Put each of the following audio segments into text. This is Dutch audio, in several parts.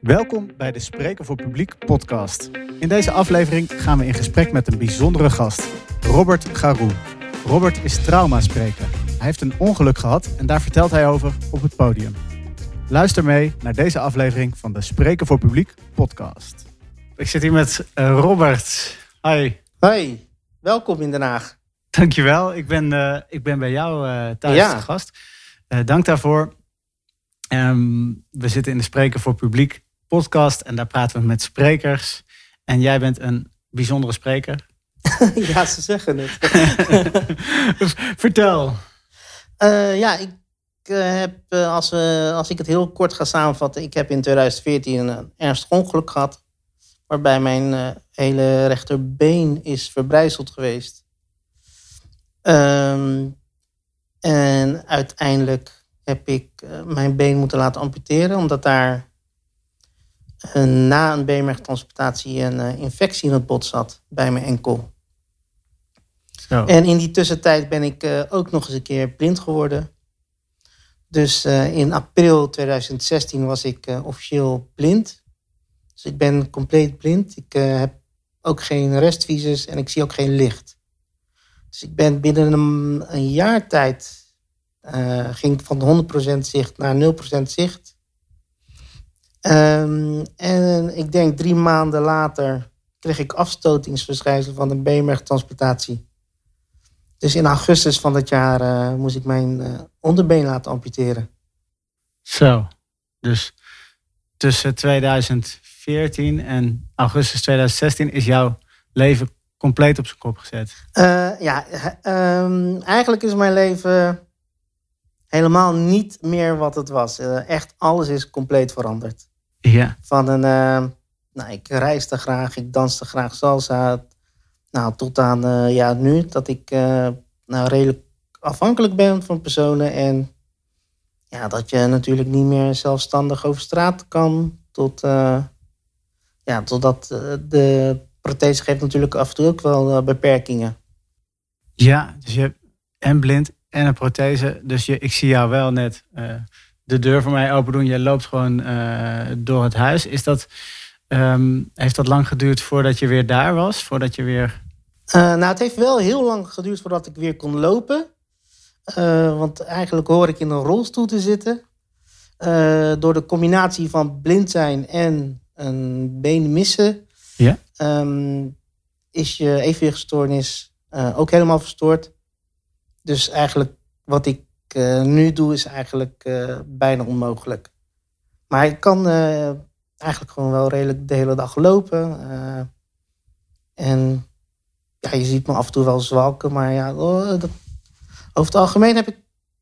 Welkom bij de Spreken voor Publiek podcast. In deze aflevering gaan we in gesprek met een bijzondere gast, Robert Garou. Robert is traumaspreker. Hij heeft een ongeluk gehad en daar vertelt hij over op het podium. Luister mee naar deze aflevering van de Spreken voor Publiek podcast. Ik zit hier met uh, Robert. Hi. Hoi, welkom in Den Haag. Dankjewel. Ik ben, uh, ik ben bij jou uh, thuis ja. gast. dank daarvoor. Um, we zitten in de Spreken voor Publiek podcast en daar praten we met sprekers. En jij bent een bijzondere spreker. ja, ze zeggen het. Vertel. Uh, ja, ik uh, heb, uh, als, als ik het heel kort ga samenvatten, ik heb in 2014 een ernstig ongeluk gehad. Waarbij mijn hele rechterbeen is verbrijzeld geweest. Um, en uiteindelijk heb ik mijn been moeten laten amputeren, omdat daar na een beenmergtransplantatie een uh, infectie in het bot zat bij mijn enkel. En in die tussentijd ben ik uh, ook nog eens een keer blind geworden. Dus uh, in april 2016 was ik officieel blind. Dus ik ben compleet blind. Ik heb ook geen restvisus en ik zie ook geen licht. Dus ik ben binnen een, een jaar tijd ging van 100% zicht naar 0% zicht. Um, en ik denk drie maanden later kreeg ik afstotingsverschijnsel van een beenmergtransplantatie. Dus in augustus van dat jaar uh, moest ik mijn uh, onderbeen laten amputeren. Zo, dus tussen 2014 en augustus 2016 is jouw leven compleet op zijn kop gezet? Uh, ja, um, eigenlijk is mijn leven helemaal niet meer wat het was. echt alles is compleet veranderd. Ja. Van een, uh, nou, ik reisde graag, ik danste graag salsa. Nou, tot aan uh, ja, nu dat ik uh, nou, redelijk afhankelijk ben van personen. En ja, dat je natuurlijk niet meer zelfstandig over straat kan. Tot, ja, totdat de prothese geeft natuurlijk af en toe ook wel beperkingen. Ja, dus je hebt en blind en een prothese. Dus je, ik zie jou wel net de deur voor mij open doen. Je loopt gewoon uh, door het huis. Is dat, um, heeft dat lang geduurd voordat je weer daar was? Voordat je weer... Uh, nou, het heeft wel heel lang geduurd voordat ik weer kon lopen. Want eigenlijk hoor ik in een rolstoel te zitten. door de combinatie van blind zijn en een been missen... Ja? Um, is je evenwichtstoornis ook helemaal verstoord. Dus eigenlijk wat ik uh, nu doe is eigenlijk uh, bijna onmogelijk. Maar ik kan uh, eigenlijk gewoon wel redelijk de hele dag lopen. en ja, je ziet me af en toe wel zwalken, maar ja, oh, dat, over het algemeen heb ik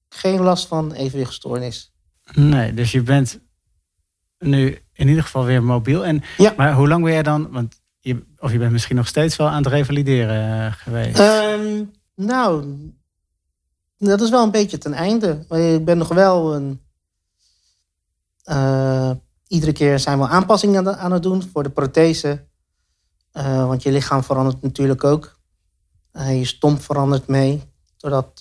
geen last van evenwichtstoornis. Nee, dus je bent nu in ieder geval weer mobiel. En, ja. Maar hoe lang ben jij dan? Want je, of je bent misschien nog steeds wel aan het revalideren geweest? Um, nou, dat is wel een beetje ten einde. Ik ben nog wel een. Uh, iedere keer zijn we aanpassingen aan het doen voor de prothese. Uh, want je lichaam verandert natuurlijk ook. Uh, je stomp verandert mee. Doordat.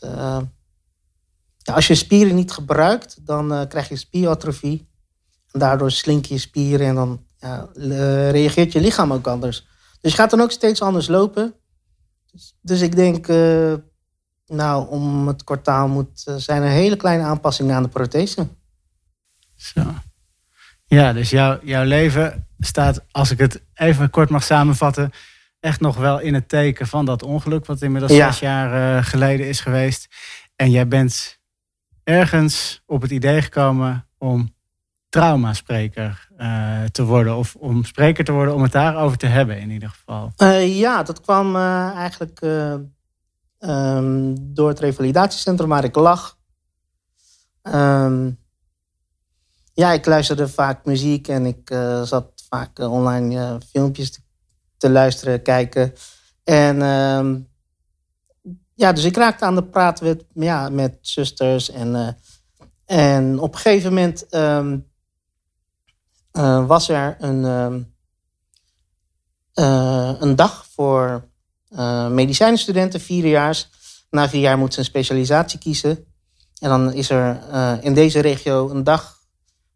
Ja, als je spieren niet gebruikt, dan krijg je spieratrofie. En daardoor slink je spieren en dan ja, reageert je lichaam ook anders. Dus je gaat dan ook steeds anders lopen. Dus, dus ik denk nou, om het kwartaal moet, uh, zijn er hele kleine aanpassingen aan de prothese. Zo. Ja, dus jouw, jouw leven staat, als ik het even kort mag samenvatten, echt nog wel in het teken van dat ongeluk, wat inmiddels ja. zes jaar uh, geleden is geweest. En jij bent ergens op het idee gekomen om traumaspreker uh, te worden. Of om spreker te worden, om het daarover te hebben in ieder geval. Uh, ja, dat kwam eigenlijk um, door het revalidatiecentrum waar ik lag. Um, ja, ik luisterde vaak muziek en ik uh, zat vaak uh, online uh, filmpjes te, te, luisteren, kijken. En um, ja, dus ik raakte aan de praat met, ja, met zusters. En, en op een gegeven moment was er een, een dag voor uh, medicijnstudenten, vierdejaars. Na vier jaar moeten ze een specialisatie kiezen. En dan is er uh, in deze regio een dag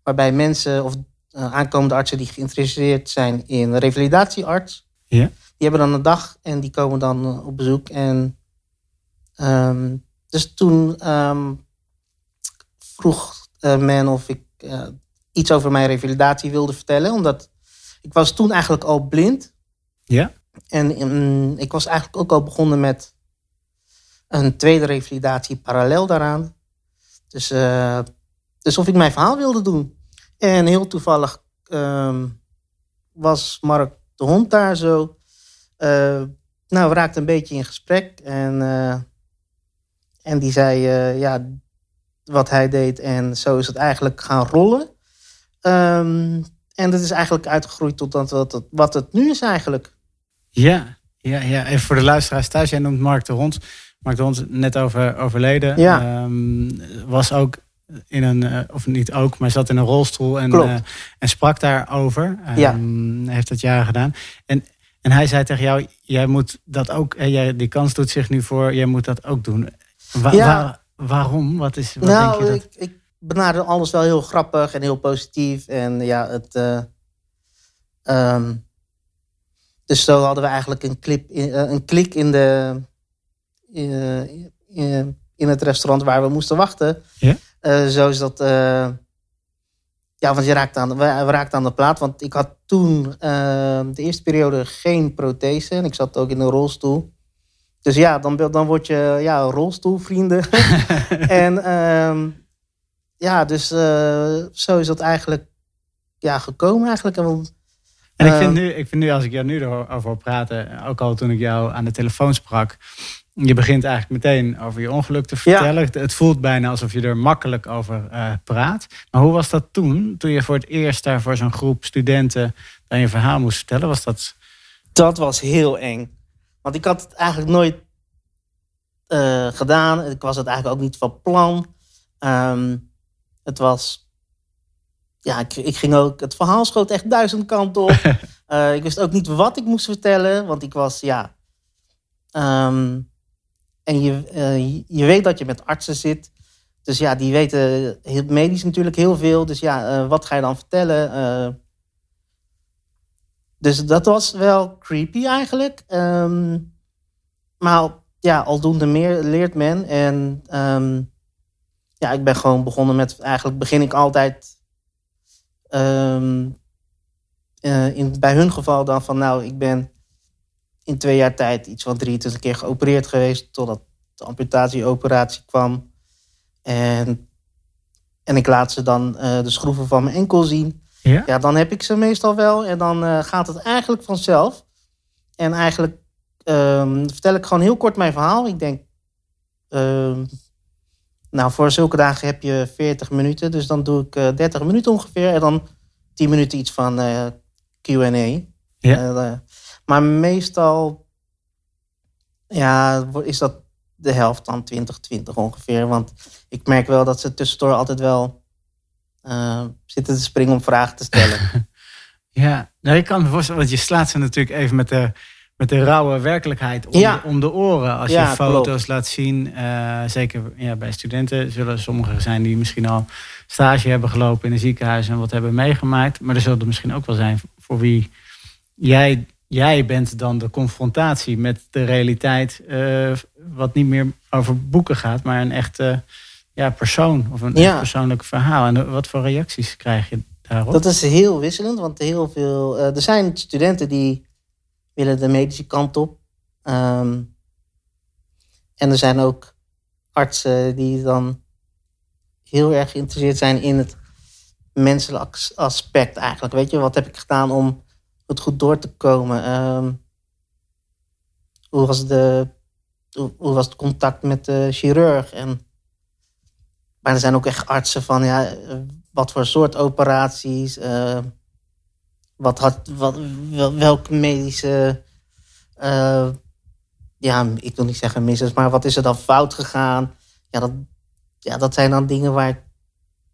waarbij mensen of aankomende artsen die geïnteresseerd zijn in revalidatiearts, ja. die hebben dan een dag en die komen dan op bezoek. En ehm, dus toen ehm, vroeg men of ik iets over mijn revalidatie wilde vertellen, omdat ik was toen eigenlijk al blind. Ja. En um, ik was eigenlijk ook al begonnen met een tweede revalidatie parallel daaraan. Dus, uh, dus of ik mijn verhaal wilde doen. En heel toevallig um, was Mark de Hond daar zo. Uh, nou, we raakten een beetje in gesprek. En, uh, en die zei ja, wat hij deed. En zo is het eigenlijk gaan rollen. Um, en dat is eigenlijk uitgegroeid tot dat, wat het nu is eigenlijk. Ja, ja, ja, even voor de luisteraars thuis. Jij noemt Mark de Hond. Mark de Hond net over, overleden. Ja. Um, was ook in een, uh, of niet ook, maar zat in een rolstoel en, uh, en sprak daarover. Um, ja. Heeft dat jaren gedaan. En, en hij zei tegen jou, jij moet dat ook, hè, jij, die kans doet zich nu voor, jij moet dat ook doen. Wa ja. waar, waarom? Wat is, wat nou, denk je dat... ik, ik benader alles wel heel grappig en heel positief. En ja, het. Uh, um, dus zo hadden we eigenlijk een, clip uh, een klik in, de, in, in, in, het restaurant waar we moesten wachten. Ja? Uh, zo is dat. ja, want je raakt aan, we, we raakten aan de plaat. Want ik had toen de eerste periode geen prothese. En ik zat ook in een rolstoel. Dus ja, dan, dan word je ja, rolstoelvrienden. en. Um, ja, dus uh, zo is dat eigenlijk ja, gekomen eigenlijk. En ik vind, nu, ik vind nu, als ik jou nu erover hoor praten, ook al toen ik jou aan de telefoon sprak, je begint eigenlijk meteen over je ongeluk te vertellen. Ja. Het voelt bijna alsof je er makkelijk over uh, praat. Maar hoe was dat toen, toen je voor het eerst daar voor zo'n groep studenten dan je verhaal moest vertellen? Was dat... dat was heel eng. Want ik had het eigenlijk nooit uh, gedaan. Ik was het eigenlijk ook niet van plan. Um, het was. Ja, ik, ik, ging ook. Het verhaal schoot echt duizend kanten op. uh, ik wist ook niet wat ik moest vertellen, want ik was, ja. Um, en je, uh, je weet dat je met artsen zit. Dus ja, die weten medisch natuurlijk heel veel. Dus ja, uh, wat ga je dan vertellen? dus dat was wel creepy eigenlijk. Um, maar ja, aldoende meer leert men. En um, ja, ik ben gewoon begonnen met. Eigenlijk begin ik altijd. Um, uh, in, bij hun geval dan van. Nou, ik ben in twee jaar tijd iets van 23 keer geopereerd geweest. Totdat de amputatieoperatie kwam. En, en ik laat ze dan uh, de schroeven van mijn enkel zien. Ja? ja, dan heb ik ze meestal wel. En dan uh, gaat het eigenlijk vanzelf. En eigenlijk um, vertel ik gewoon heel kort mijn verhaal. Ik denk. Nou, voor zulke dagen heb je 40 minuten. Dus dan doe ik uh, 30 minuten ongeveer. En dan 10 minuten iets van uh, QA. Ja. Uh, maar meestal ja, is dat de helft dan 2020 ongeveer. Want ik merk wel dat ze tussendoor altijd wel zitten te springen om vragen te stellen. ja, nou, ik kan me voorstellen, want je slaat ze natuurlijk even met de met de rauwe werkelijkheid om, ja. de, om de oren. Als ja, je foto's klopt. laat zien, uh, zeker ja, bij studenten zullen sommigen zijn die misschien al stage hebben gelopen in een ziekenhuis en wat hebben meegemaakt. Maar er zullen er misschien ook wel zijn voor wie jij, jij bent dan de confrontatie met de realiteit, uh, wat niet meer over boeken gaat, maar een echte ja, persoon of een ja. persoonlijk verhaal. En wat voor reacties krijg je daarop? Dat is heel wisselend, want heel veel. Uh, er zijn studenten die willen de medische kant op. Um, en er zijn ook artsen die dan heel erg geïnteresseerd zijn in het menselijk aspect eigenlijk. Weet je, wat heb ik gedaan om het goed door te komen? Um, hoe, was de, hoe was het contact met de chirurg? En, maar er zijn ook echt artsen van, ja, wat voor soort operaties... Uh, wat had, wat, wel, welke medische, uh, ja, ik wil niet zeggen misses, maar wat is er dan fout gegaan? Ja, dat, ja, dat zijn dan dingen waar,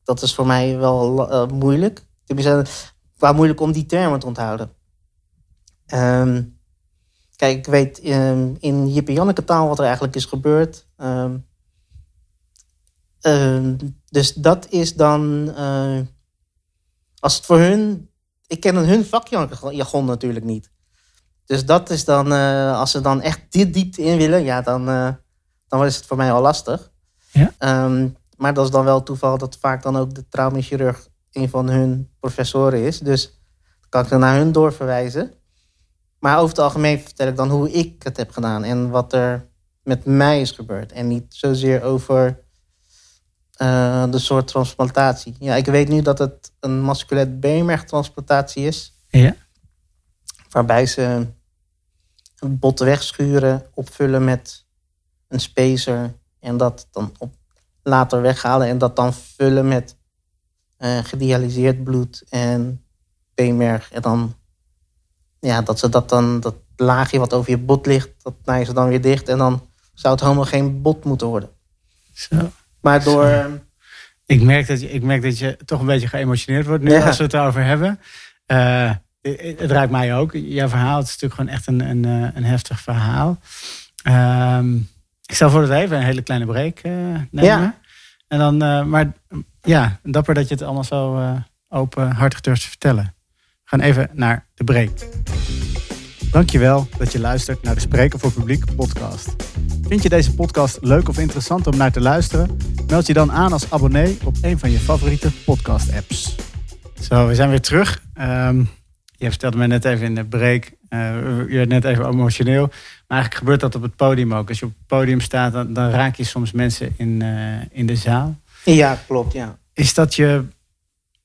dat is voor mij wel uh, moeilijk. Tenminste, qua moeilijk om die termen te onthouden. Um, kijk, ik weet um, in Jip en Janneke taal wat er eigenlijk is gebeurd. Um, dus dat is dan... Uh, als het voor hun... Ik ken hun vakjargon natuurlijk niet. Dus dat is dan, uh, als ze dan echt dit diepte in willen, ja, dan, uh, dan is het voor mij al lastig. Ja? Um, maar dat is dan wel toeval dat vaak dan ook de traumachirurg een van hun professoren is. Dus kan ik er naar hun doorverwijzen. Maar over het algemeen vertel ik dan hoe ik het heb gedaan en wat er met mij is gebeurd. En niet zozeer over uh, de soort transplantatie. Ja, ik weet nu dat het een musculair beenmergtransplantatie is. Ja. Waarbij ze een bot wegschuren, opvullen met een spacer en dat dan op, later weghalen en dat dan vullen met uh, gedialyseerd bloed en beenmerg. En dan, ja, dat ze dat dan, dat laagje wat over je bot ligt, dat naaien ze dan weer dicht en dan zou het helemaal geen bot moeten worden. Zo. Maar door. Ik merk, dat je, ik merk dat je toch een beetje geëmotioneerd wordt nu Ja. als we het erover hebben. Eh, het raakt mij ook. Jouw verhaal het is natuurlijk gewoon echt een, een, eh, een heftig verhaal. Ehm, ik stel voor dat we even een hele kleine break eh, nemen. Ja. En dan, maar ja, dapper dat je het allemaal zo openhartig durft te vertellen. We gaan even naar de break. Dankjewel dat je luistert naar de Spreken voor Publiek podcast. Vind je deze podcast leuk of interessant om naar te luisteren? Meld je dan aan als abonnee op een van je favoriete podcast apps. Zo, we zijn weer terug. Ehm, je vertelde me net even in de break, eh, je werd net even emotioneel. Maar eigenlijk gebeurt dat op het podium ook. Als je op het podium staat, dan, dan raak je soms mensen in, eh, in de zaal. Ja, klopt, ja. Is dat je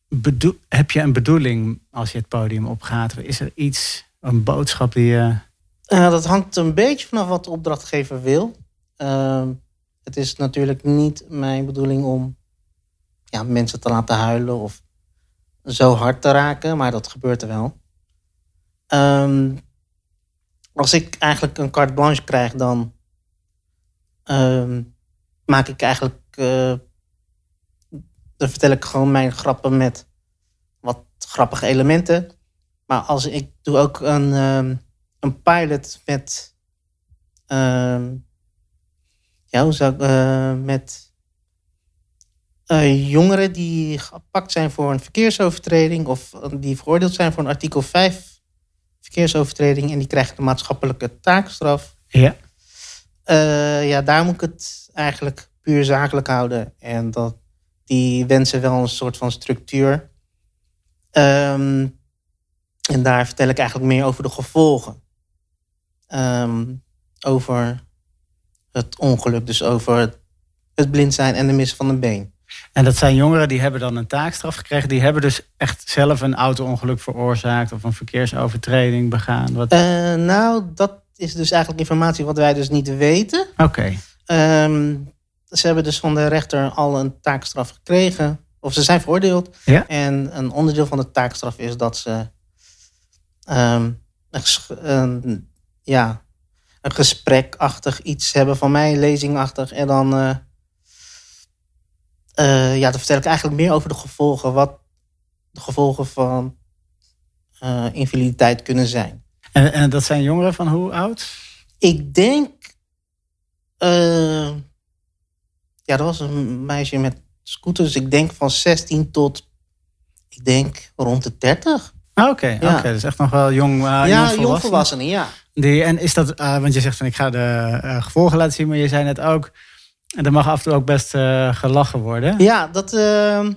bedoel, heb je een bedoeling als je het podium opgaat? Is er iets, een boodschap die je. Eh, dat hangt een beetje vanaf wat de opdrachtgever wil. Ehm, het is natuurlijk niet mijn bedoeling om ja, mensen te laten huilen of zo hard te raken, maar dat gebeurt er wel. Ehm, als ik eigenlijk een carte blanche krijg, dan ehm, maak ik eigenlijk. eh, dan vertel ik gewoon mijn grappen met wat grappige elementen. Maar als ik doe ook een, ehm, een pilot met. ehm, ja, hoe zou ik. eh, met eh, jongeren die gepakt zijn voor een verkeersovertreding. of die veroordeeld zijn voor een artikel 5 verkeersovertreding. en die krijgen de maatschappelijke taakstraf. Ja. Eh, ja, daar moet ik het eigenlijk puur zakelijk houden. En dat, die wensen wel een soort van structuur. Ehm, en daar vertel ik eigenlijk meer over de gevolgen. Ehm, over het ongeluk, dus over het blind zijn en de mis van een been. En dat zijn jongeren die hebben dan een taakstraf gekregen. Die hebben dus echt zelf een auto-ongeluk veroorzaakt of een verkeersovertreding begaan. Wat... Eh, nou, dat is dus eigenlijk informatie wat wij dus niet weten. Oké. Ehm, ze hebben dus van de rechter al een taakstraf gekregen. Of ze zijn veroordeeld. Ja. En een onderdeel van de taakstraf is dat ze ehm, een, ja, een gesprekachtig iets hebben van mij, lezingachtig. En dan, eh, eh, ja, dan vertel ik eigenlijk meer over de gevolgen. Wat de gevolgen van eh, invaliditeit kunnen zijn. En, en dat zijn jongeren van hoe oud? Ik denk. ja, dat was een meisje met scooter. Dus ik denk van 16 tot. Ik denk rond de 30. Ah, Oké, Ja. oké. dus echt nog wel jong. Uh, ja, jongvolwassenen, ja. Die, en is dat, eh, want je zegt van ik ga de eh, gevolgen laten zien, maar je zei net ook, en er mag af en toe ook best gelachen worden. Ja, dat. eh,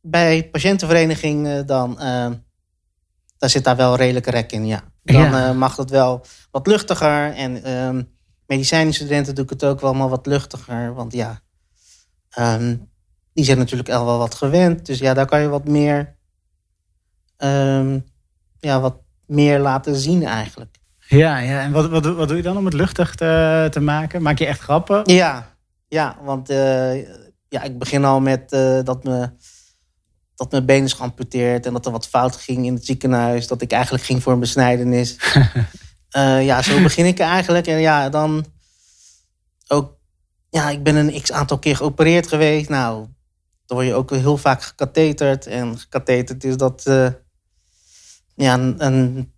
bij patiëntenvereniging dan. eh, daar zit daar wel redelijk rek in, ja. Dan Ja. mag het wel wat luchtiger. En ehm medicijnstudenten doe ik het ook wel maar wat luchtiger. Want ja, ehm, die zijn natuurlijk al wel wat gewend. Dus ja, daar kan je wat meer, ehm, ja, wat meer laten zien eigenlijk. Ja, ja. en wat, wat, doe- wat doe je dan om het luchtig te, te maken? Maak je echt grappen? Ja, ja want eh, ja, ik begin al met eh, dat, me, dat mijn been is geamputeerd en dat er wat fout ging in het ziekenhuis. Dat ik eigenlijk ging voor een besnijdenis. Eh, ja, zo begin ik eigenlijk. En ja, dan ook, ja, ik ben een x aantal keer geopereerd geweest. Nou, dan word je ook heel vaak gekateterd. En gekateterd is dat, ja, een-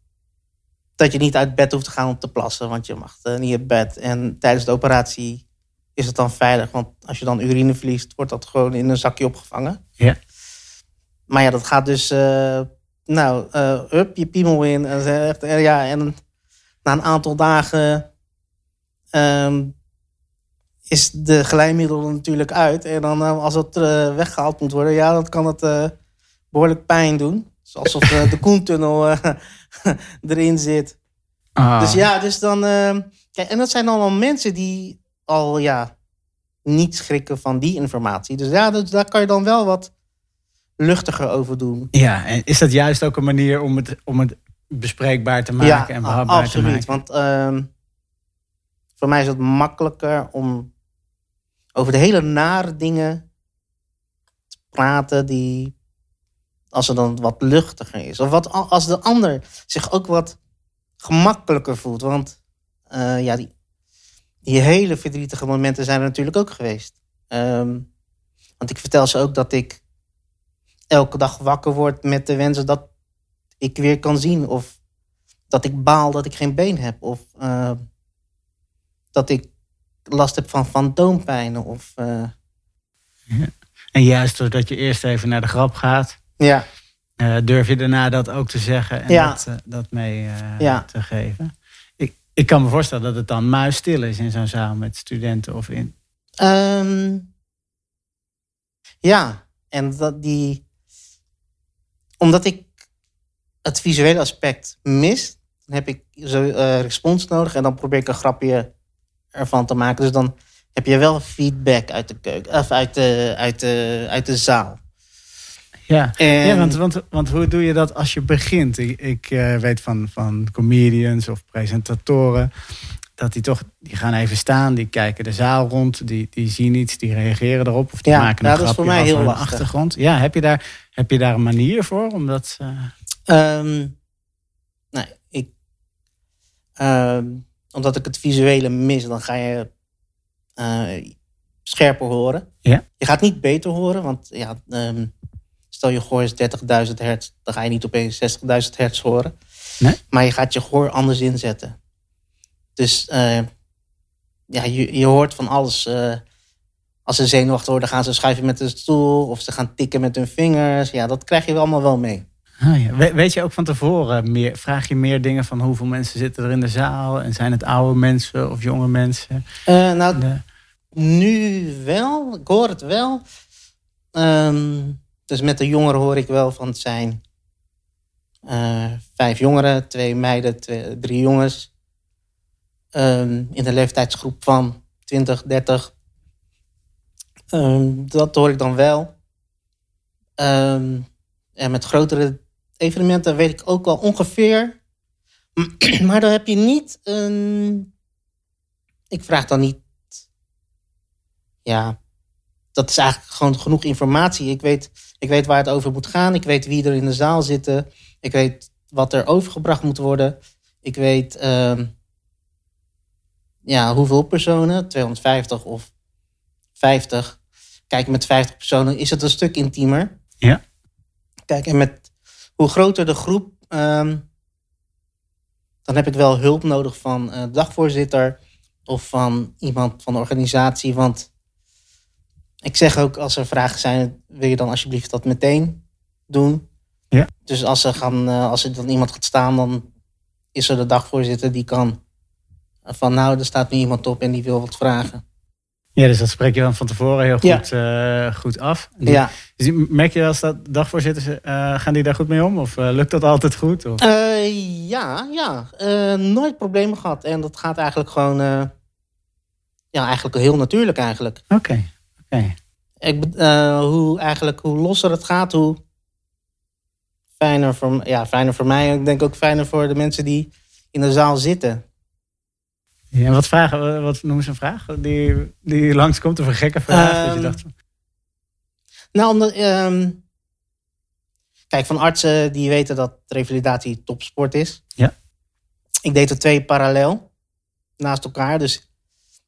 dat je niet uit bed hoeft te gaan om te plassen, want je mag eh, niet uit bed. En tijdens de operatie is het dan veilig, want als je dan urine verliest, wordt dat gewoon in een zakje opgevangen. Ja. maar ja, dat gaat dus, uh, nou, up, je piemel in. En, ja, en na een aantal dagen ehm, is de glijmiddel natuurlijk uit. En dan als het weggehaald moet worden, ja, dan kan het behoorlijk pijn doen. Alsof de Koentunnel erin zit. Ah. Dus ja, dus dan. Uh, kijk, en dat zijn allemaal mensen die al ja, niet schrikken van die informatie. Dus ja, dus daar kan je dan wel wat luchtiger over doen. Ja, en is dat juist ook een manier om het, om het bespreekbaar te maken en behapbaar te maken? Want uh, voor mij is het makkelijker om over de hele nare dingen te praten die als er dan wat luchtiger is. Of wat, als de ander zich ook wat gemakkelijker voelt. Want uh, ja, die, hele verdrietige momenten zijn er natuurlijk ook geweest. Um, want ik vertel ze ook dat ik elke dag wakker word met de wensen dat ik weer kan zien. Of dat ik baal dat ik geen been heb. Of uh, dat ik last heb van fantoompijnen. Of, ja. En juist doordat je eerst even naar de grap gaat. Ja. Uh, durf je daarna dat ook te zeggen en ja. dat, uh, dat mee uh, ja. te geven? Ik, ik kan me voorstellen dat het dan muisstil is in zo'n zaal met studenten of in. Um, ja, en dat die. Omdat ik het visuele aspect mis, dan heb ik zo respons nodig en dan probeer ik een grapje ervan te maken. Dus dan heb je wel feedback uit de keuken, of uit de, uit de, uit de zaal. Ja, ja want, want, want hoe doe je dat als je begint? Ik, ik uh, weet van, van comedians of presentatoren dat die toch, die gaan even staan, die kijken de zaal rond, die, die zien iets, die reageren erop of die ja, maken een ja, dat is voor mij heel lastig. achtergrond. Ja, heb je daar, heb je daar een manier voor? Omdat, uh... um, nee, ik, um, omdat ik het visuele mis, dan ga je uh, scherper horen. Ja. Je gaat niet beter horen, want ja, um, Stel je gehoor is 30.000 hertz, dan ga je niet opeens 60.000 hertz horen. Nee? Maar je gaat je gehoor anders inzetten. Dus uh, ja, je, je hoort van alles. Uh, als ze zenuwachtig worden, gaan ze schuiven met de stoel of ze gaan tikken met hun vingers. Ja, dat krijg je allemaal wel mee. Ah, ja. We, weet je ook van tevoren, meer, vraag je meer dingen van hoeveel mensen zitten er in de zaal? En zijn het oude mensen of jonge mensen? Uh, nou, de... nu wel. Ik hoor het wel. Um, dus met de jongeren hoor ik wel van het zijn uh, vijf jongeren, twee meiden, twee, drie jongens. Um, in de leeftijdsgroep van 20, 30. Um, dat hoor ik dan wel. Um, en met grotere evenementen weet ik ook wel ongeveer. Maar dan heb je niet een. Ik vraag dan niet. Ja, dat is eigenlijk gewoon genoeg informatie. Ik weet, ik weet waar het over moet gaan. Ik weet wie er in de zaal zitten. Ik weet wat er overgebracht moet worden. Ik weet uh, ja, hoeveel personen, 250 of 50. Kijk, met 50 personen is het een stuk intiemer. Ja. Kijk, en met hoe groter de groep, um, dan heb ik wel hulp nodig van uh, dagvoorzitter of van iemand van de organisatie. Want ik zeg ook als er vragen zijn, wil je dan alsjeblieft dat meteen doen. Ja. Dus als er, gaan, eh, als er dan iemand gaat staan, dan is er de dagvoorzitter die kan van nou, er staat nu iemand op en die wil wat vragen. Ja, dus dat spreek je dan van tevoren heel goed, ja. uh, goed af. Die, ja. Dus merk je als dat dagvoorzitters, uh, gaan die daar goed mee om? Of uh, lukt dat altijd goed? Of? ja, ja. nooit problemen gehad. En dat gaat eigenlijk gewoon, ja, eigenlijk heel natuurlijk eigenlijk. Oké. Ik, uh, hoe, eigenlijk, hoe losser het gaat, hoe fijner voor, ja, fijner voor mij. En ik denk ook fijner voor de mensen die in de zaal zitten. Ja, wat, vragen, wat noemen ze een vraag die, die langskomt? Of een gekke vraag? Um, dat je ehm, dacht Nou, omdat... Um, kijk, van artsen die weten dat revalidatie topsport is. Ja. Ik deed er twee parallel naast elkaar. Dus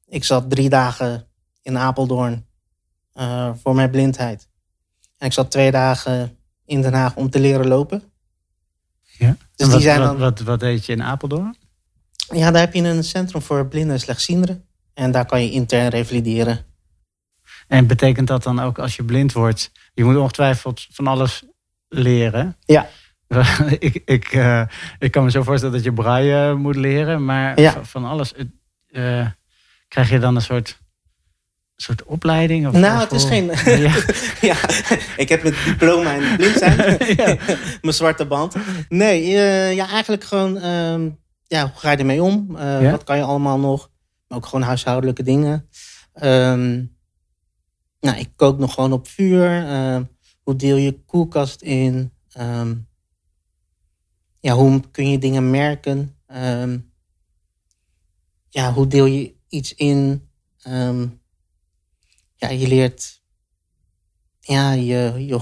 ik zat drie dagen in Apeldoorn uh, voor mijn blindheid. En ik zat twee dagen in Den Haag om te leren lopen. Ja. Dus wat, die zijn dan, wat, wat, deed je in Apeldoorn? Ja, daar heb je een centrum voor blinden en slechtzienderen. En daar kan je intern revalideren. En betekent dat dan ook als je blind wordt, je moet ongetwijfeld van alles leren. Ja. ik, ik, uh, ik kan me zo voorstellen dat je braille moet leren, maar Ja. van alles. Uh, krijg je dan een soort, soort opleiding? Of, Nou, het is geen. Ja. ja, ik heb het diploma in blind zijn. Ja. Mijn zwarte band. Nee, eh, ja, eigenlijk gewoon. ehm, ja, hoe ga je ermee om? Eh, Ja? Wat kan je allemaal nog? Maar ook gewoon huishoudelijke dingen. Ehm, nou, ik kook nog gewoon op vuur. Ehm, hoe deel je koelkast in? Ja, hoe kun je dingen merken? Ja, hoe deel je iets in? Ja, je leert ja, je, je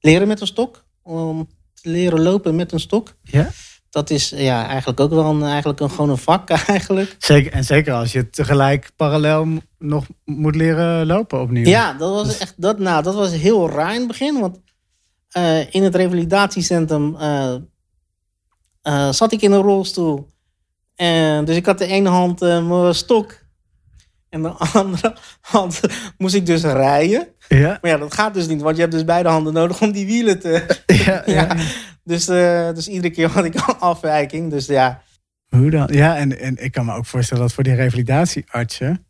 leren met een stok. Om te leren lopen met een stok. Ja? Dat is ja, eigenlijk ook wel een, eigenlijk een, gewoon een vak eigenlijk. Zeker, en zeker als je tegelijk parallel nog moet leren lopen opnieuw. Ja, dat was Dus- echt dat, nou, dat was heel raar in het begin. Want eh, in het revalidatiecentrum eh, eh, zat ik in een rolstoel. En, dus ik had de ene hand mijn stok. En de andere hand moest ik dus rijden. Ja, Maar ja, dat gaat dus niet, want je hebt dus beide handen nodig om die wielen te. ja, ja. ja. Dus, eh, dus iedere keer had ik een afwijking. Dus ja, Hoe dan? Ja, en, en ik kan me ook voorstellen dat voor die revalidatieartsen,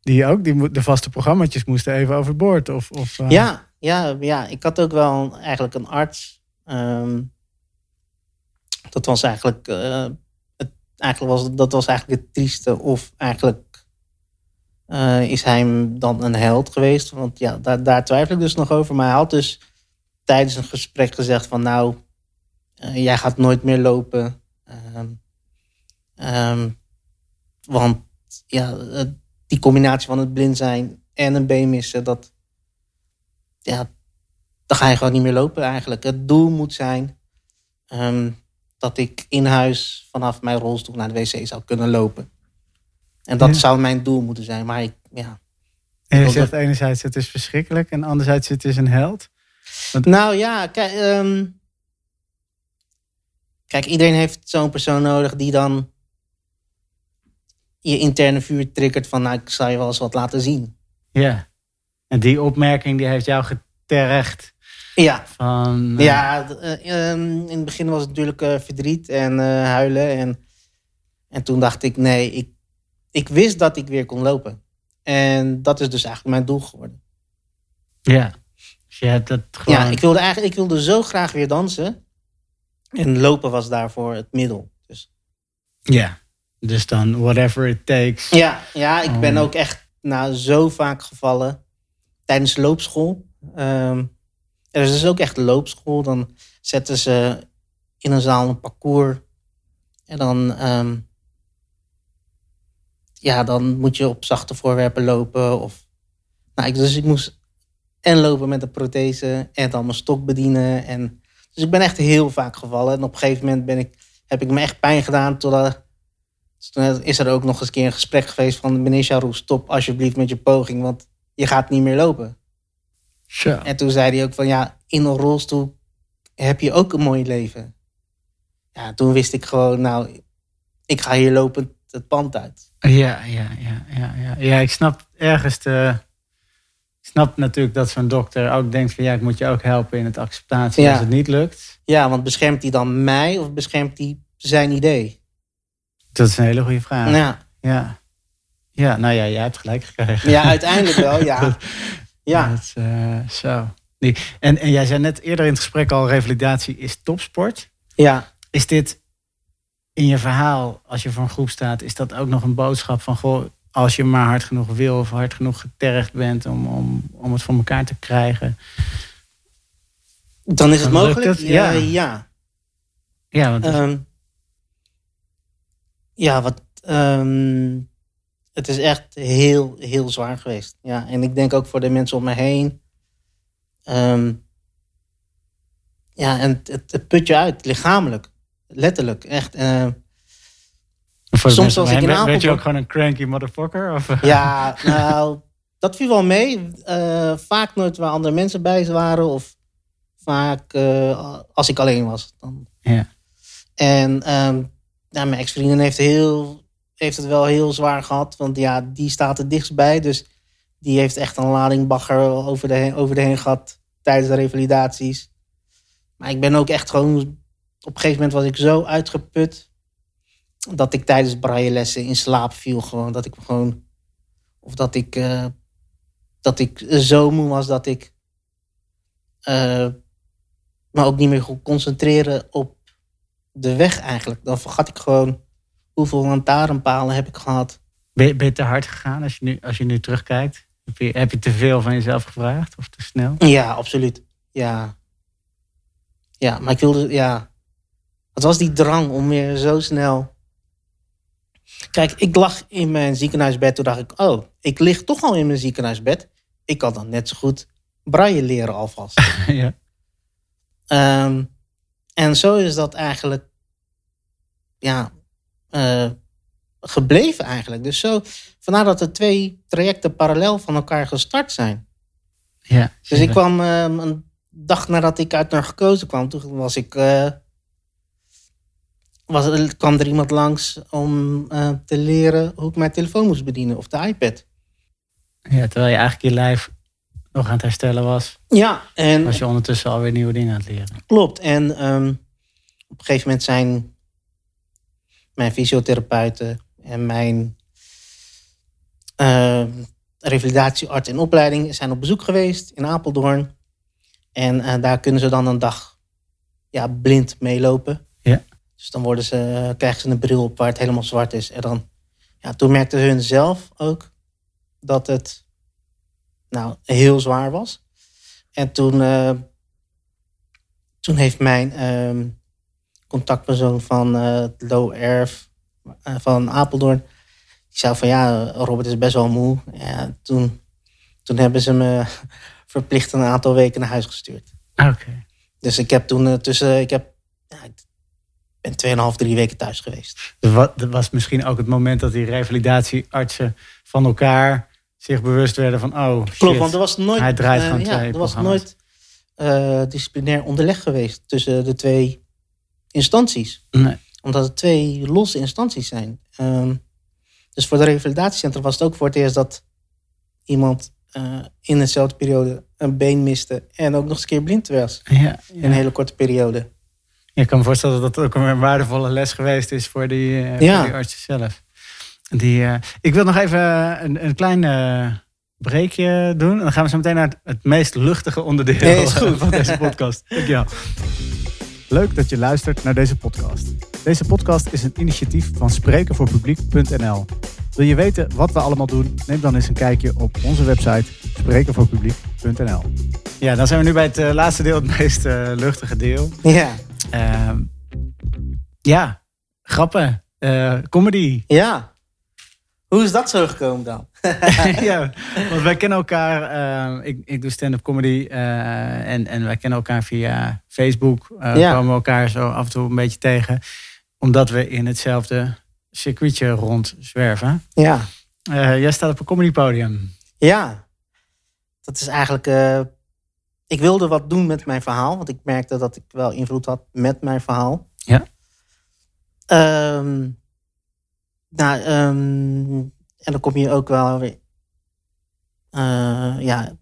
die ook die de vaste programma's moesten even overboord. Of, of, eh, ja, ja, ja, ik had ook wel eigenlijk een arts. Ehm, dat was eigenlijk, eh, het, eigenlijk was, dat was eigenlijk het trieste. Of eigenlijk eh, is hij dan een held geweest. Want ja, daar, daar twijfel ik dus nog over. Maar hij had dus tijdens een gesprek gezegd van nou, eh, jij gaat nooit meer lopen. Ehm, ehm, want ja, het- die combinatie van het blind zijn en een been missen, dat, ja, dan ga je gewoon niet meer lopen eigenlijk. Het doel moet zijn ehm, dat ik in huis vanaf mijn rolstoel naar de wc zou kunnen lopen. En dat Ja. zou mijn doel moeten zijn. Maar ik, ja. En je zegt enerzijds het is verschrikkelijk en anderzijds het is een held. Nou ja, kijk, ehm, kijk iedereen heeft zo'n persoon nodig die dan je interne vuur triggert van nou, ik zal je wel eens wat laten zien. Ja. En die opmerking die heeft jou getergd Ja, van... eh, Ja, eh, ehm, in het begin was het natuurlijk eh, verdriet en huilen. En, en toen dacht ik, nee, ik, ik wist dat ik weer kon lopen. En dat is dus eigenlijk mijn doel geworden. Ja. Dus je hebt dat gewoon... Ja, ik wilde, eigenlijk, ik wilde zo graag weer dansen. En lopen was daarvoor het middel. Dus, Ja. Dus dan whatever it takes. ja, ja, ik ben ook echt nou, zo vaak gevallen tijdens loopschool. Ehm, er is dus ook echt loopschool. Dan zetten ze in een zaal een parcours. En dan, ehm, ja, dan moet je op zachte voorwerpen lopen. Of, nou, ik, dus ik moest en lopen met een prothese en dan mijn stok bedienen. En, dus ik ben echt heel vaak gevallen. En op een gegeven moment ben ik, heb ik me echt pijn gedaan. Totdat, toen is er ook nog eens een keer een gesprek geweest van... meneer Charoux, stop alsjeblieft met je poging, want je gaat niet meer lopen. En toen zei hij ook van ja, in een rolstoel heb je ook een mooi leven. Ja, toen wist ik gewoon, nou, ik ga hier lopend het pand uit. Ja, ja, ja, ja, ja. Ja, ik snap ergens de... Ik snap natuurlijk dat zo'n dokter ook denkt van... ja, ik moet je ook helpen in het acceptatie Ja. als het niet lukt. Ja, want beschermt hij dan mij of beschermt hij zijn idee? Dat is een hele goede vraag. Ja, Ja. Ja, nou ja, jij hebt gelijk gekregen. ja uiteindelijk wel, ja. Ja, Dat eh, zo. Nee. En, en jij zei net eerder in het gesprek al... revalidatie is topsport. ja. Is dit in je verhaal, als je voor een groep staat... is dat ook nog een boodschap van... Goh, als je maar hard genoeg wil of hard genoeg getergd bent... om, om, om het voor elkaar te krijgen... Dan is het Dan mogelijk. het, ja. ja. ja. Ja, want Ehm, ja, wat. ehm, het is echt heel, heel zwaar geweest. Ja, en ik denk ook voor de mensen om me heen. Ehm, ja, en het, het put je uit, lichamelijk. Letterlijk, echt. eh, soms mensen als ik in ben je Apeldoorn- ook gewoon een cranky motherfucker? Of, ja, nou, dat viel wel mee. Eh, vaak nooit waar andere mensen bij waren. Of vaak eh, als ik alleen was. Dan. Ja. En ehm, ja, mijn ex-vriendin heeft, heel, heeft het wel heel zwaar gehad. Want ja, die staat er dichtstbij. Dus die heeft echt een lading bagger over de, heen- over de heen gehad tijdens de revalidaties. Maar ik ben ook echt gewoon... Op een gegeven moment was ik zo uitgeput... dat ik tijdens braillelessen in slaap viel. Gewoon dat ik gewoon... Of dat ik... Uh, dat ik zo moe was dat ik... Uh, me ook niet meer kon concentreren op de weg eigenlijk. Dan vergat ik gewoon hoeveel lantaarnpalen heb ik gehad. Ben je, ben je te hard gegaan als je nu, als je nu terugkijkt? Heb je, heb je te veel van jezelf gevraagd of te snel? Ja, absoluut. Ja. Ja, maar ik wilde, ja. Het was die drang om weer zo snel. Kijk, ik lag in mijn ziekenhuisbed. Toen dacht ik, oh, ik lig toch al in mijn ziekenhuisbed. Ik kan dan net zo goed braille leren alvast. ja. Um, en zo is dat eigenlijk, ja, uh, gebleven eigenlijk. Dus zo, vandaar dat er twee trajecten parallel van elkaar gestart zijn. Ja, dus ik kwam uh, een dag nadat ik uit naar gekozen kwam, toen was ik, uh, was, kwam er iemand langs om te leren hoe ik mijn telefoon moest bedienen of de iPad. Ja, terwijl je eigenlijk je lijf nog aan het herstellen was. Ja, en... Was je ondertussen alweer nieuwe dingen aan het leren. Klopt, en um, op een gegeven moment zijn mijn fysiotherapeuten en mijn uh, revalidatiearts in opleiding zijn op bezoek geweest in Apeldoorn. En uh, daar kunnen ze dan een dag ja, blind meelopen. Dus dan worden ze, krijgen ze een bril op waar het helemaal zwart is. En dan, ja, toen merkten hun zelf ook dat het nou, heel zwaar was. En toen, uh, toen heeft mijn uh, contactpersoon van uh, Low Erf uh, van Apeldoorn... die zei van ja, Robert is best wel moe. Ja, toen, toen hebben ze me verplicht een aantal weken naar huis gestuurd. Oké. Dus ik heb toen tussen... Ik heb, ja, ben 2,5, 3 weken thuis geweest. Dat was misschien ook het moment dat die revalidatieartsen van elkaar zich bewust werden van, oh shit, Klopt, want er was nooit, hij draait gewoon uh, ja, Er was nooit uh, disciplinair onderleg geweest tussen de twee instanties. Nee. Omdat het twee losse instanties zijn. Um, dus voor de revalidatiecentrum was het ook voor het eerst dat iemand uh, in dezelfde periode een been miste en ook nog eens een keer blind was. Ja, ja. In een hele korte periode. Je kan me voorstellen dat dat ook een waardevolle les geweest is voor die, uh, ja. voor die artsen zelf. Die, uh, ik wil nog even een, een klein uh, breekje doen. En dan gaan we zo meteen naar het, het meest luchtige onderdeel nee, van deze podcast. Dankjewel. Leuk dat je luistert naar deze podcast. Deze podcast is een initiatief van sprekenvoorpubliek.nl. Wil je weten wat we allemaal doen? Neem dan eens een kijkje op onze website sprekenvoorpubliek.nl. Ja, dan zijn we nu bij het uh, laatste deel, het meest luchtige deel. Ja. Ehm, ja, grappen, comedy. Ja. Hoe is dat zo gekomen dan? ja, want wij kennen elkaar. Uh, ik, ik doe stand-up comedy. Uh, en, en wij kennen elkaar via Facebook. Uh, ja. komen we elkaar zo af en toe een beetje tegen. Omdat we in hetzelfde circuitje rondzwerven. Ja. jij staat op een comedypodium. Ja. Dat is eigenlijk... ik wilde wat doen met mijn verhaal. Want ik merkte dat ik wel invloed had met mijn verhaal. Ja. Um, nou, um, en dan kom je ook wel weer. Uh, ja.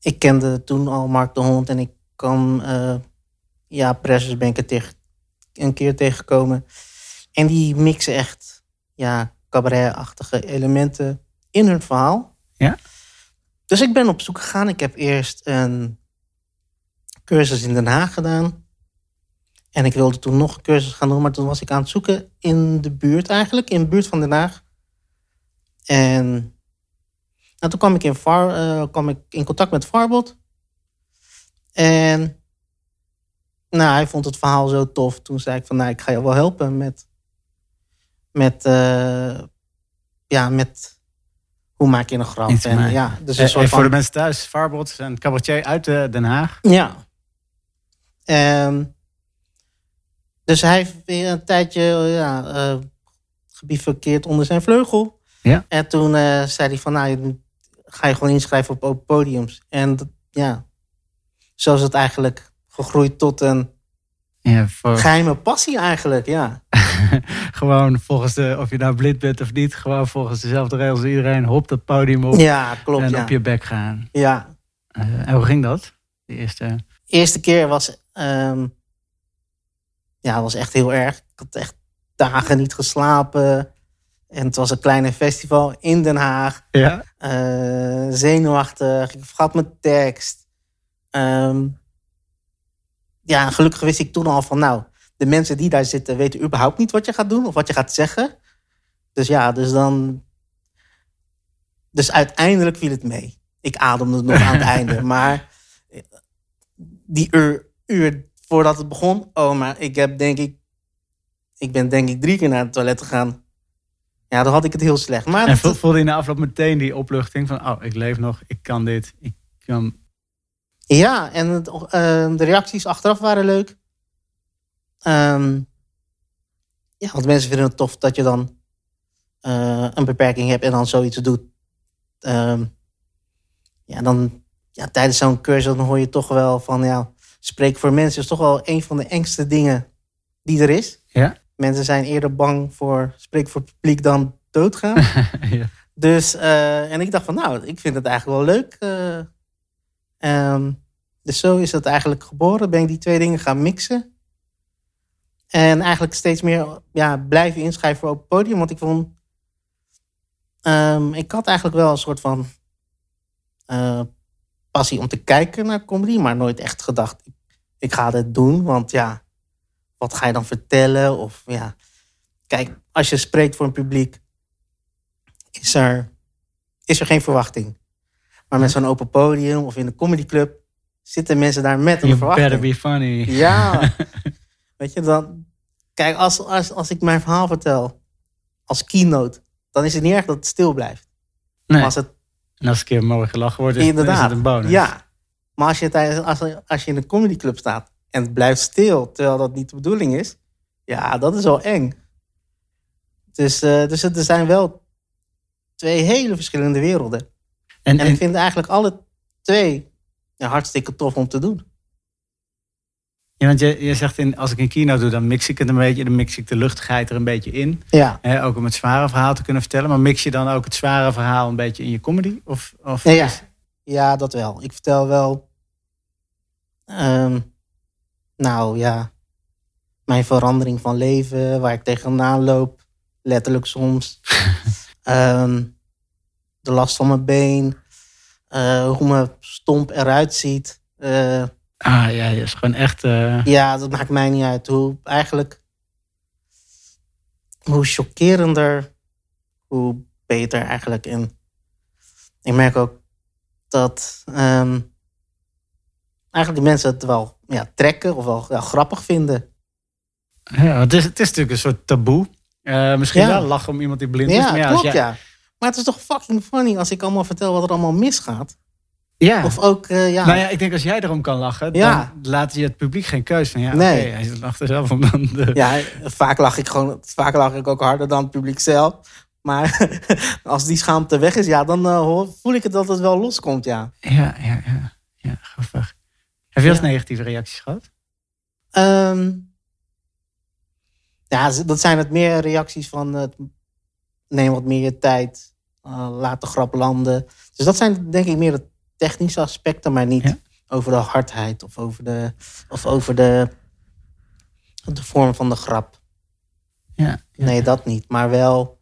Ik kende toen al Mark de Hond en ik kwam. Uh, ja, Pressers ben ik er tegen, een keer tegengekomen. En die mixen echt. Ja, cabaret-achtige elementen in hun verhaal. Ja. Dus ik ben op zoek gegaan. Ik heb eerst een cursus in Den Haag gedaan. En ik wilde toen nog een cursus gaan doen, maar toen was ik aan het zoeken in de buurt eigenlijk, in de buurt van Den Haag. En nou, toen kwam ik, in Far, uh, kwam ik in contact met Farbot. En nou, hij vond het verhaal zo tof. Toen zei ik van, nou, ik ga je wel helpen met, met, uh, ja, met hoe maak je een grap. En, ja, dus een soort van... Voor de mensen thuis, Farbot een cabaretier uit Den Haag. Ja. En dus hij heeft weer een tijdje ja, uh, gebivakkeerd onder zijn vleugel. Ja. En toen uh, zei hij van, nou, ga je gewoon inschrijven op open podiums. En dat, ja, zo is het eigenlijk gegroeid tot een ja, voor... geheime passie eigenlijk, ja. gewoon volgens de, of je nou blind bent of niet, gewoon volgens dezelfde regels als iedereen, hop dat podium op. Ja, klopt. En ja. op je bek gaan. Ja. Uh, en hoe ging dat? De eerste eerste keer was, ehm, ja, was echt heel erg. Ik had echt dagen niet geslapen. En het was een kleine festival in Den Haag. Ja. Uh, zenuwachtig. Ik vergat mijn tekst. Ehm, ja, gelukkig wist ik toen al van, nou, de mensen die daar zitten weten überhaupt niet wat je gaat doen of wat je gaat zeggen. Dus ja, dus dan. Dus uiteindelijk viel het mee. Ik ademde nog aan het einde. Maar die uur, uur voordat het begon, oh, maar ik heb denk ik. Ik ben denk ik drie keer naar het toilet gegaan. Ja, dan had ik het heel slecht. Maar en voelde je na afloop meteen die opluchting van, oh, ik leef nog, ik kan dit, ik kan... Ja, en het, uh, de reacties achteraf waren leuk. Um, ja, want mensen vinden het tof dat je dan uh, een beperking hebt en dan zoiets doet. Um, ja, dan ja, tijdens zo'n cursus dan hoor je toch wel van, ja, spreek voor mensen is toch wel een van de engste dingen die er is. Ja. Mensen zijn eerder bang voor spreek voor publiek dan doodgaan. ja. Dus, uh, en ik dacht van, nou, ik vind het eigenlijk wel leuk. Um, dus zo is het eigenlijk geboren. Ben ik die twee dingen gaan mixen. En eigenlijk steeds meer ja, blijven inschrijven voor open podium. Want ik vond. Um, ik had eigenlijk wel een soort van. Uh, passie om te kijken naar comedy. Maar nooit echt gedacht. Ik, ik ga dit doen. Want ja, wat ga je dan vertellen? Of ja. Kijk, als je spreekt voor een publiek. Is er, is er geen verwachting. Maar met zo'n open podium of in een comedyclub zitten mensen daar met een you verwachting. better be funny. Ja. Weet je, dan... Kijk, als, als, als ik mijn verhaal vertel als keynote, dan is het niet erg dat het stil blijft. Nee. Maar als het, en als een keer mooi gelachen wordt, is, Inderdaad. is het een bonus. Ja. Maar als je, tijdens, als, als je in een comedyclub staat en het blijft stil, terwijl dat niet de bedoeling is, ja, dat is wel eng. Dus, uh, dus er zijn wel twee hele verschillende werelden. En, en, ik vind eigenlijk alle twee ja, hartstikke tof om te doen. Ja, want je, je zegt, in, als ik een kino doe, dan mix ik het een beetje. Dan mix ik de luchtigheid er een beetje in. Ja. ook om het zware verhaal te kunnen vertellen. Maar mix je dan ook het zware verhaal een beetje in je comedy? Of, of ja, ja. ja, dat wel. Ik vertel wel... Um, nou ja, mijn verandering van leven, waar ik tegenaan loop. Letterlijk soms. um, de last van mijn been. Uh, hoe mijn stomp eruit ziet. Uh, ah ja, is gewoon echt. Uh... Ja, dat maakt mij niet uit. Hoe eigenlijk. Hoe chockerender, hoe beter eigenlijk. En ik merk ook dat. Um, eigenlijk de mensen het wel ja, trekken of wel ja, grappig vinden. Ja, het is, het is natuurlijk een soort taboe. misschien wel lachen om iemand die blind is. Maar ja, klopt, ja. Maar het is toch fucking funny als ik allemaal vertel wat er allemaal misgaat. Ja. Of ook, uh, ja. Nou ja, ik denk als jij erom kan lachen, dan laat je het publiek geen keus van. Ja, nee. hij zit achter zelf om dan de... Ja, vaak lach ik gewoon, vaak lach ik ook harder dan het publiek zelf. Maar als die schaamte weg is, ja, dan uh, voel ik het dat het wel loskomt, ja. Ja, ja, ja. Ja, grappig. Heb je wel eens negatieve reacties gehad? Um, ja, dat zijn het meer reacties van het neem wat meer je tijd, laat de grap landen. Dus dat zijn denk ik meer de technische aspecten, maar niet over de hardheid of over de, of over de, de vorm van de grap. Ja, Nee, dat niet. Maar wel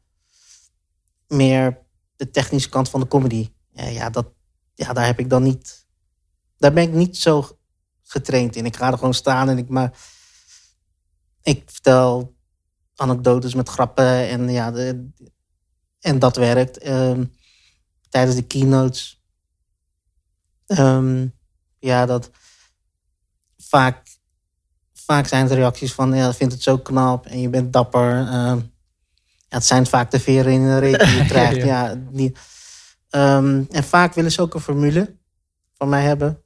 meer de technische kant van de comedy. Ja, ja, dat, ja, daar heb ik dan niet. Daar ben ik niet zo getraind in. Ik ga er gewoon staan en ik maar. Ik vertel anekdotes met grappen en ja, de, en dat werkt. Um, tijdens de keynotes. Um, ja, dat vaak, vaak zijn de reacties van ja, vindt het zo knap en je bent dapper. Um, ja, het zijn vaak de veren in de reet die je krijgt. ja, ja niet, en vaak willen ze ook een formule van mij hebben.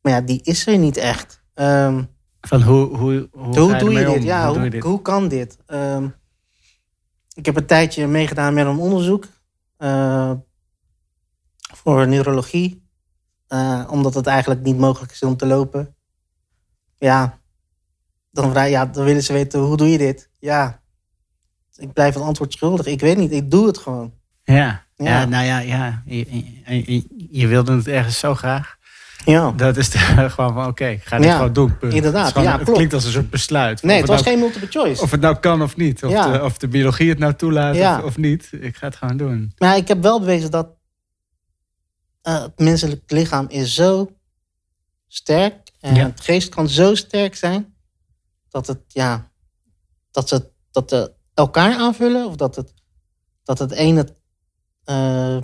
maar ja, die is er niet echt. van hoe, hoe, hoe, hoe doe je dit? Ja, hoe, hoe, hoe, kan dit? Ik heb een tijdje meegedaan met een onderzoek uh, voor neurologie. Uh, omdat het eigenlijk niet mogelijk is om te lopen. Ja dan, ja, dan willen ze weten, hoe doe je dit? Ja, ik blijf het antwoord schuldig. Ik weet niet, ik doe het gewoon. Ja, ja. ja nou ja, ja. Je, je, je, wilde het ergens zo graag. Ja. Dat is de, gewoon van, oké, ik ga dit Ja, gewoon doen. punt. inderdaad. Het, is gewoon- Ja, het klinkt als een soort besluit. Nee, het was nou- geen multiple choice. Of het nou kan of niet. Of, Ja. de, of de biologie het nou toelaat of, of niet. Ik ga het gewoon doen. Maar ik heb wel bewezen dat eh, het menselijk lichaam is zo sterk. En het geest kan zo sterk zijn. Dat het, ja, dat ze dat de elkaar aanvullen. Of dat het, dat het een het, eh,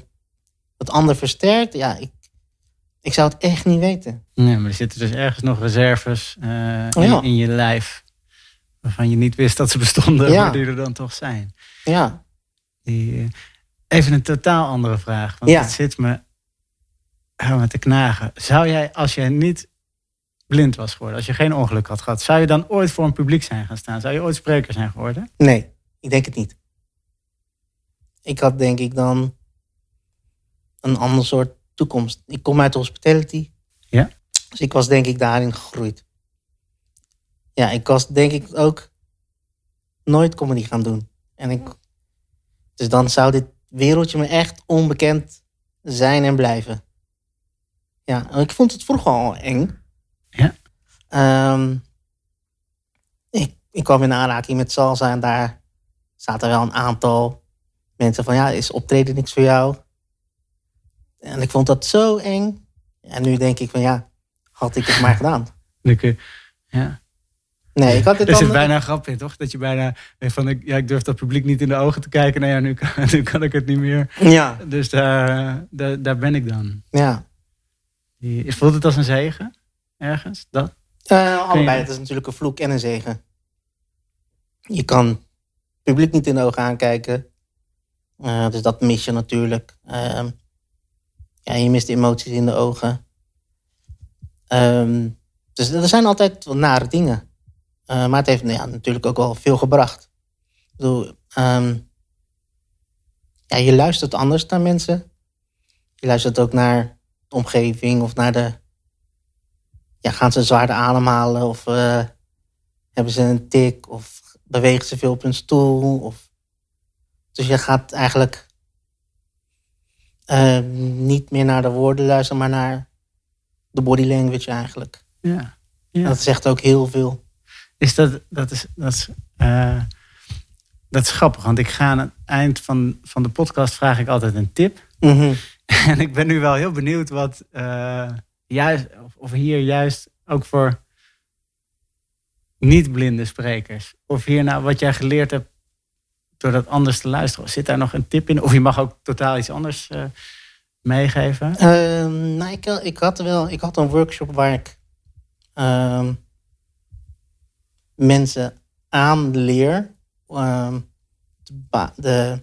het ander versterkt. Ja, ik, ik zou het echt niet weten. Nee, maar er zitten dus ergens nog reserves eh, in, Ja. in je lijf. Waarvan je niet wist dat ze bestonden, Ja. maar die er dan toch zijn. Ja, Die, eh, even een totaal andere vraag. Want Ja. het zit me te knagen. Zou jij, als jij niet blind was geworden, als je geen ongeluk had gehad, zou je dan ooit voor een publiek zijn gaan staan? Zou je ooit spreker zijn geworden? nee, ik denk het niet. Ik had denk ik dan een ander soort toekomst. Ik kom uit hospitality. Ja. Dus ik was denk ik daarin gegroeid. Ja, ik was denk ik ook nooit comedy gaan doen. En ik, dus dan zou dit wereldje me echt onbekend zijn en blijven. Ja, en ik vond het vroeger al eng. Ja. Ehm, ik, ik kwam in aanraking met salsa en daar zaten wel een aantal mensen van... ja, is optreden niks voor jou? En ik vond dat zo eng. En nu denk ik van ja, had ik het maar gedaan. Je- ja. Nee, ik had dit Er zit bijna een grap in, toch? Dat je bijna van, ik, ja, ik durf dat publiek niet in de ogen te kijken. Nou ja, nu kan, nu kan ik het niet meer. Ja, Dus daar, daar, daar ben ik dan. ja. Die- Voelt het als een zegen? Ergens? Dat? Eh, allebei, je- het is natuurlijk een vloek en een zegen. Je kan het publiek niet in de ogen aankijken. Eh, dus dat mis je natuurlijk. Ehm, ja, je mist emoties in de ogen. Ehm, dus er zijn altijd wel nare dingen. Eh, maar het heeft nou ja, natuurlijk ook wel veel gebracht. Ik bedoel, ehm, ja, je luistert anders naar mensen. Je luistert ook naar de omgeving of naar de ja, gaan ze zwaarder ademhalen of eh, hebben ze een tik of bewegen ze veel op hun stoel. Of... Dus je gaat eigenlijk eh, niet meer naar de woorden luisteren, maar naar de body language eigenlijk. Ja. Dat zegt ook heel veel. Is dat, dat is, dat is, eh, dat is grappig, want ik ga aan het eind van, van de podcast vraag ik altijd een tip. Mhm. En ik ben nu wel heel benieuwd wat eh, juist, of, of hier juist ook voor niet-blinde sprekers, of hier nou wat jij geleerd hebt door dat anders te luisteren, zit daar nog een tip in? Of je mag ook totaal iets anders eh, meegeven. Ehm, nou, ik, had wel, ik had een workshop waar ik ehm, mensen aanleer ehm, de, de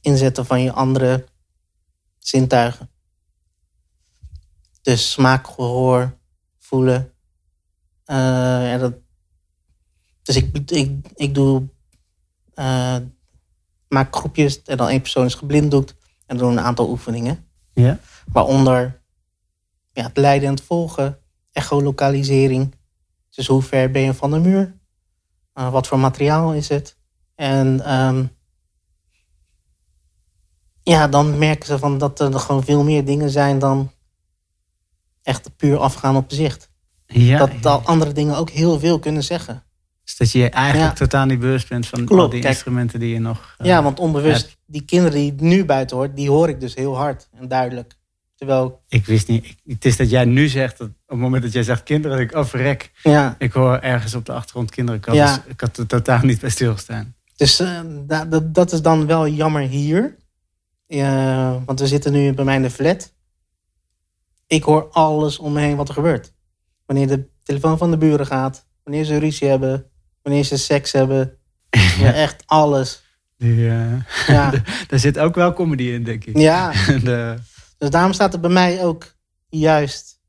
inzetten van je andere zintuigen. Dus smaak, gehoor, voelen. Eh, en dat, dus ik, ik, ik doe eh, maak groepjes en dan één persoon is geblinddoekt en doen een aantal oefeningen. Ja. Waaronder ja, het leiden en het volgen, echolokalisering. Dus hoe ver ben je van de muur? Uh, wat voor materiaal is het? En ehm, ja, dan merken ze van dat er gewoon veel meer dingen zijn dan echt puur afgaan op zicht. Ja, dat al andere dingen ook heel veel kunnen zeggen. Dus dat je eigenlijk Ja. totaal niet bewust bent van Klopt, al die kijk. instrumenten die je nog... eh, ja, want onbewust, hebt. die kinderen die nu buiten hoort, die hoor ik dus heel hard en duidelijk. Terwijl, Ik wist niet... ik- het is dat jij nu zegt, dat op het moment dat jij zegt kinderen, dat ik, oh verrek, ja, ik hoor ergens op de achtergrond kinderen komen. Ja. Dus ik had er totaal niet bij stilgestaan. Dus eh, da- dat, dat is dan wel jammer hier. Ja, want we zitten nu bij mij in de flat. Ik hoor alles om me heen wat er gebeurt. Wanneer de telefoon van de buren gaat. Wanneer ze ruzie hebben. Wanneer ze seks hebben. Ja, echt alles. Die, eh, Ja, daar zit ook wel comedy in, denk ik. ja. De, dus daarom staat er bij mij ook juist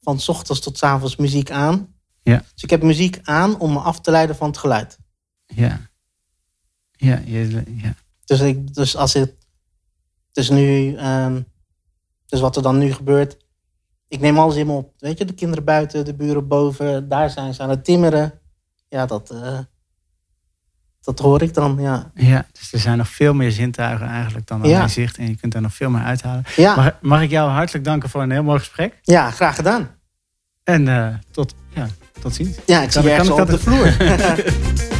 van 's ochtends tot 's avonds muziek aan. Ja. Dus ik heb muziek aan om me af te leiden van het geluid. ja. Ja, je, ja. Dus, ik, dus als het. Dus nu. ehm, dus wat er dan nu gebeurt. Ik neem alles in me op. Weet je, de kinderen buiten, de buren boven. Daar zijn ze aan het timmeren. Ja, dat. eh, dat hoor ik dan, ja. Ja, dus er zijn nog veel meer zintuigen eigenlijk dan alleen ja. zicht. En je kunt er nog veel meer uithalen. Ja. Mag, mag, ik jou hartelijk danken voor een heel mooi gesprek. Ja, graag gedaan. En uh, tot, ja, tot ziens. Ja, ik zie je ergens op de vloer.